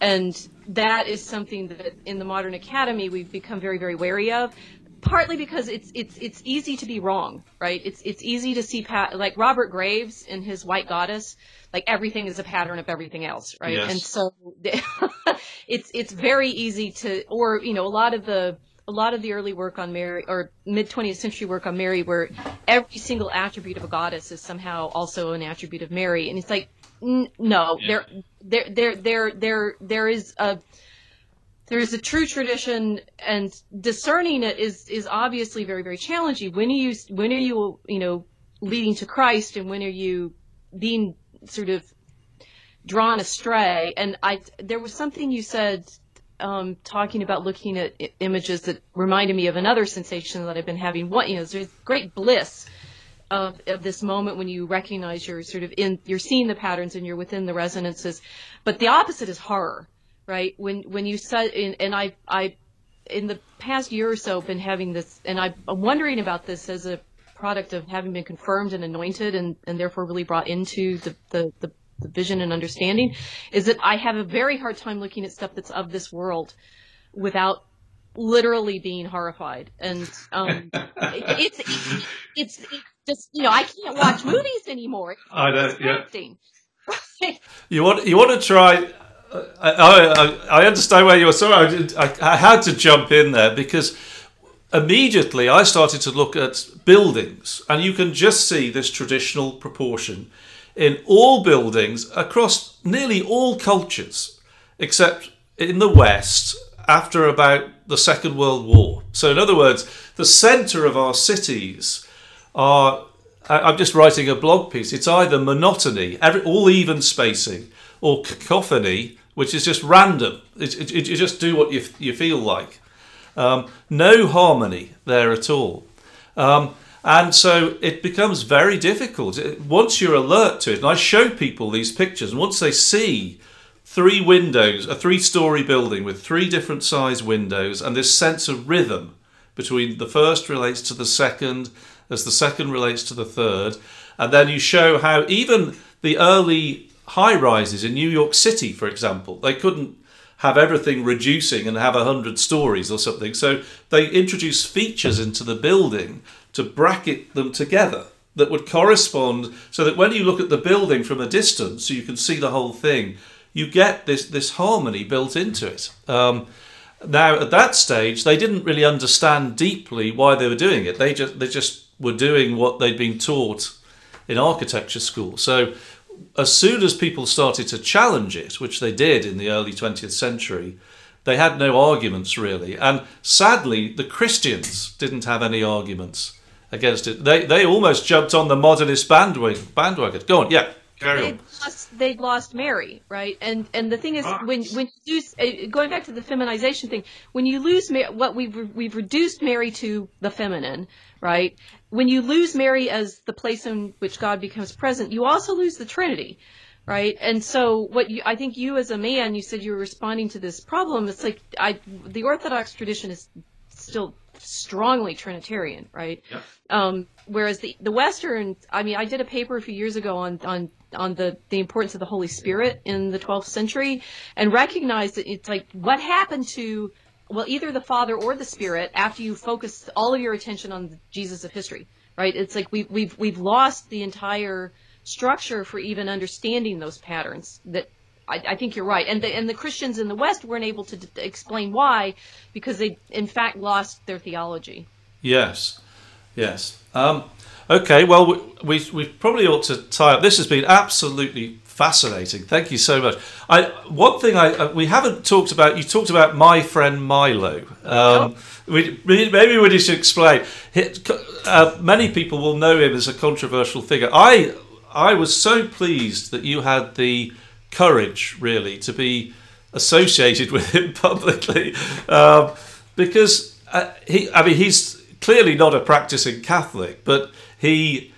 and that is something that in the modern academy we've become very very wary of. partly because it's it's it's easy to be wrong, right? It's it's easy to see pat like Robert Graves in his White Goddess, like everything is a pattern of everything else, right? Yes. And so it's it's very easy to or you know a lot of the a lot of the early work on Mary or mid 20th century work on Mary where every single attribute of a goddess is somehow also an attribute of Mary. And it's like n- no Yeah. there there there there there there is a there is a true tradition and discerning it is is obviously very very challenging. When are you when are you you know leading to Christ and when are you being sort of drawn astray? And I there was something you said um, talking about looking at i- images that reminded me of another sensation that I've been having. What you know there's great bliss of, of this moment when you recognize you're sort of in you're seeing the patterns and you're within the resonances. But the opposite is horror right? When when you said and, I I in the past year or so been having this and I, I'm wondering about this as a product of having been confirmed and anointed and, and therefore really brought into the, the, the, the vision and understanding is that I have a very hard time looking at stuff that's of this world without literally being horrified and um, it, it's, it's it's it's just you know I can't watch movies anymore. It's I know, yeah. You want you want to try? I, I, I understand where you're. Sorry, I, did- I, I had to jump in there because immediately I started to look at buildings, and you can just see this traditional proportion in all buildings across nearly all cultures, except in the West after about the Second World War. So, in other words, the centre of our cities are I'm just writing a blog piece. It's either monotony, every, all even spacing, or cacophony, which is just random. It, it, it- you just do what you, you feel like. Um, no harmony there at all. Um, and so it becomes very difficult. Once you're alert to it, and I show people these pictures, and once they see three windows, a three story building with three different size windows, and this sense of rhythm between the first relates to the second, as the second relates to the third. And then you show how even the early high rises in New York City, for example, they couldn't have everything reducing and have a hundred stories or something. So they introduced features into the building to bracket them together that would correspond so that when you look at the building from a distance, so you can see the whole thing, you get this this harmony built into it. Um, now at that stage, they didn't really understand deeply why they were doing it. They just they just were doing what they'd been taught in architecture school. So as soon as people started to challenge it, which they did in the early 20th century, they had no arguments really. And sadly, the Christians didn't have any arguments against it. They they almost jumped on the modernist bandwagon. bandwagon. Go on, yeah, carry they'd on. lost, they'd lost Mary, right? And and the thing is, Ah. when when you lose, uh, going back to the feminization thing, when you lose Ma- what we've we've reduced Mary to the feminine, right? When you lose Mary as the place in which God becomes present, you also lose the Trinity, right? And so what you, I think you as a man, you said you were responding to this problem. It's like I the Orthodox tradition is still strongly Trinitarian, right? Um, whereas the the Western, I mean, I did a paper a few years ago on on on the the importance of the Holy Spirit in the 12th century, and recognized that it's like what happened to well either the Father or the Spirit after you focus all of your attention on the Jesus of history, right? It's like we've we've we've lost the entire structure for even understanding those patterns that. I, I think you're right, and the and the Christians in the West weren't able to d- explain why, because they in fact lost their theology. Yes, yes. Um, okay, well, we, we, we probably ought to tie up. This has been absolutely fascinating. Thank you so much. I one thing I uh, we haven't talked about. You talked about my friend Milo. Um, we, we- maybe we should explain. Uh, many people will know him as a controversial figure. I I was so pleased that you had the courage, really, to be associated with him publicly, um, because uh, he. I mean, he's clearly not a practicing Catholic, but he.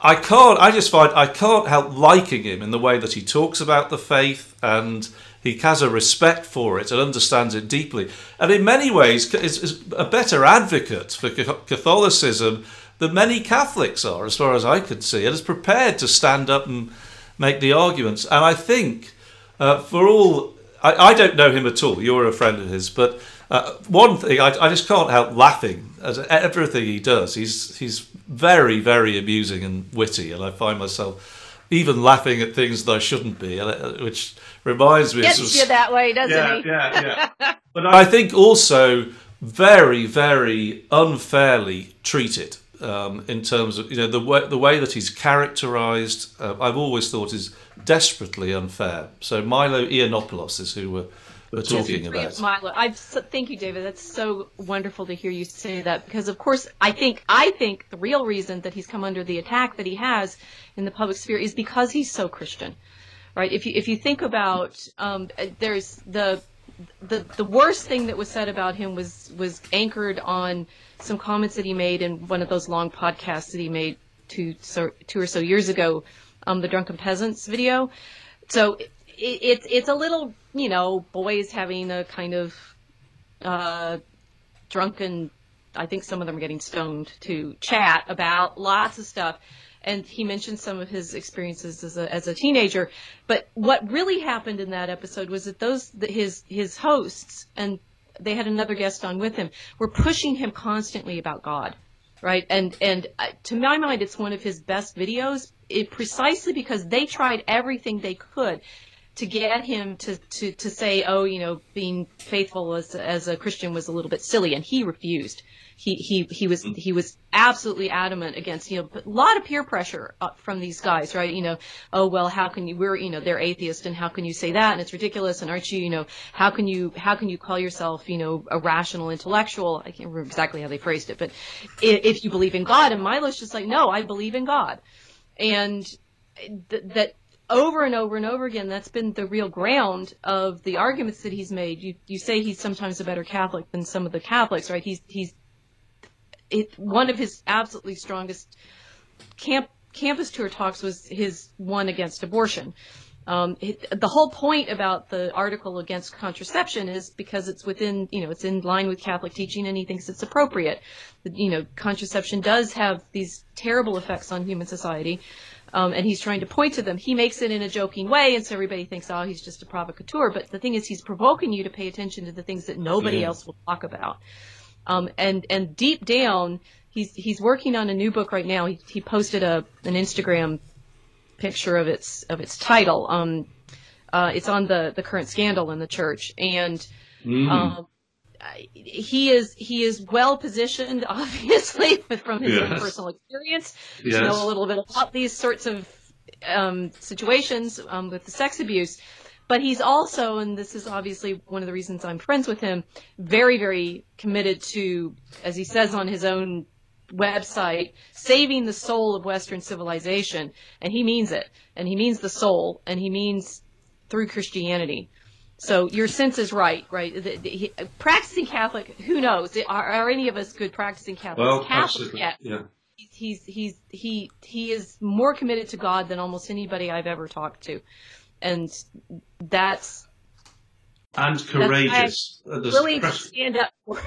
I, can't. I just find I can't help liking him in the way that he talks about the faith and he has a respect for it and understands it deeply. And in many ways, is, is a better advocate for Catholicism than many Catholics are, as far as I can see, and is prepared to stand up and make the arguments. And I think uh, for all I, I don't know him at all. You're a friend of his, but uh, one thing I, I just can't help laughing at everything he does. He's he's very very amusing and witty, and I find myself even laughing at things that I shouldn't be, which reminds me. Gets of, you that way, doesn't yeah, he? Yeah, yeah. but I think also very, very unfairly treated um, in terms of you know the way the way that he's characterised. Uh, I've always thought is desperately unfair. So Milo Yiannopoulos is who we're, we're talking about. Milo, I thank you, David. That's so wonderful to hear you say that because, of course, I think I think the real reason that he's come under the attack that he has in the public sphere is because he's so Christian, right? If you if you think about um, there's the the the worst thing that was said about him was was anchored on some comments that he made in one of those long podcasts that he made two so, two or so years ago, um, the drunken peasants video. So it, it, it's a little you know boys having a kind of uh, drunken. I think some of them are getting stoned to chat about lots of stuff and he mentioned some of his experiences as a as a teenager. But what really happened in that episode was that those his his hosts and they had another guest on with him were pushing him constantly about God, right? And and uh, to my mind, it's one of his best videos, it, precisely because they tried everything they could to get him to, to, to say, oh, you know, being faithful as, as a Christian was a little bit silly, and he refused he he he was mm-hmm. he was absolutely adamant against you know a lot of peer pressure from these guys right? You know oh well how can you we're you know they're atheist and how can you say that? And it's ridiculous. And aren't you you know how can you how can you call yourself you know a rational intellectual? I can't remember exactly how they phrased it but if you believe in God and Milo's just like no I believe in God. And th- that over and over and over again, that's been the real ground of the arguments that he's made. You you say he's sometimes a better Catholic than some of the Catholics, right? He's he's it, one of his absolutely strongest camp campus tour talks was his one against abortion. Um, it, the whole point about the article against contraception is because it's within, you know, it's in line with Catholic teaching and he thinks it's appropriate. You know, contraception does have these terrible effects on human society. Um, and he's trying to point to them. He makes it in a joking way, and so everybody thinks, oh, he's just a provocateur. But the thing is, he's provoking you to pay attention to the things that nobody yeah. else will talk about. Um, and and deep down, he's he's working on a new book right now. He, he posted a an Instagram picture of its of its title. Um, uh, it's on the the current scandal in the church, and mm. um, he is he is well positioned, obviously, from his yes. own personal experience yes. to know a little bit about these sorts of um, situations um, with the sex abuse. But he's also, and this is obviously one of the reasons I'm friends with him, very, very committed to, as he says on his own website, saving the soul of Western civilization. And he means it. And he means the soul, and he means through Christianity. So your sense is right, right? The, the, he, practicing Catholic, who knows? Are, are, any of us good practicing Catholics? Well, Catholic, yeah. yeah. He's he's he he is more committed to God than almost anybody I've ever talked to and that's and courageous. That's willing to stand up for.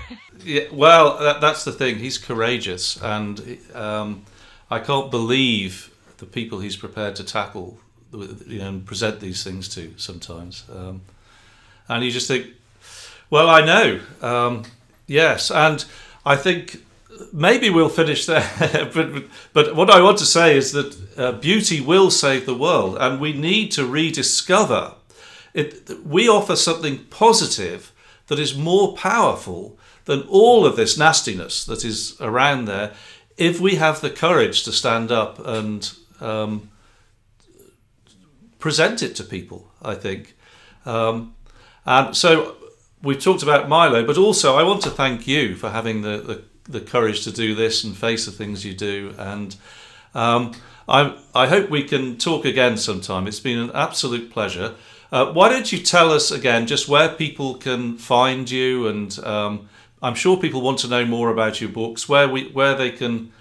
yeah, well, that, that's the thing. He's courageous, and um, I can't believe the people he's prepared to tackle you know, and present these things to sometimes. Um, and you just think, well, I know, um, yes, and I think maybe we'll finish there. but, but what I want to say is that uh, beauty will save the world, and we need to rediscover it. We offer something positive that is more powerful than all of this nastiness that is around there if we have the courage to stand up and um, present it to people, I think. Um, and so we've talked about Milo, but also I want to thank you for having the, the the courage to do this and face the things you do. And um, I, I hope we can talk again sometime. It's been an absolute pleasure. Uh, why don't you tell us again just where people can find you? And um, I'm sure people want to know more about your books, where we where they can,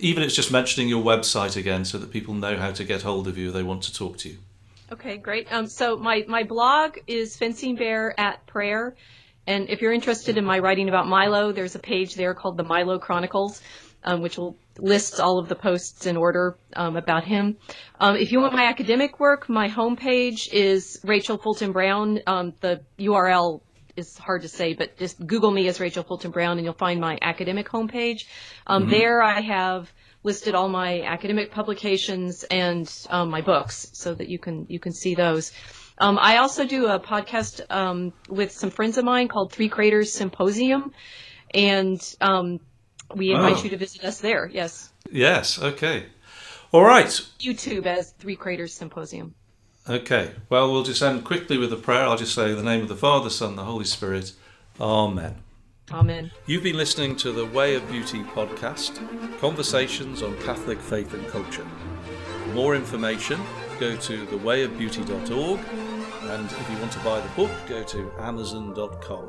even it's just mentioning your website again, so that people know how to get hold of you they want to talk to you. Okay, great. Um, so my, my blog is Fencing Bear at Prayer. And if you're interested in my writing about Milo, there's a page there called the Milo Chronicles, um, which will lists all of the posts in order um, about him. Um, if you want my academic work, my homepage is Rachel Fulton Brown. Um, the URL is hard to say, but just Google me as Rachel Fulton Brown, and you'll find my academic homepage. Um, mm-hmm. There, I have listed all my academic publications and um, my books, so that you can you can see those. Um, I also do a podcast um, with some friends of mine called Three Craters Symposium, and um, we invite oh. you to visit us there. Yes. Yes. Okay. All right. YouTube as Three Craters Symposium. Okay. Well, we'll just end quickly with a prayer. I'll just say the name of the Father, Son, the Holy Spirit. Amen. Amen. You've been listening to the Way of Beauty podcast, conversations on Catholic faith and culture. For more information, go to thewayofbeauty.org, and if you want to buy the book, go to amazon.com.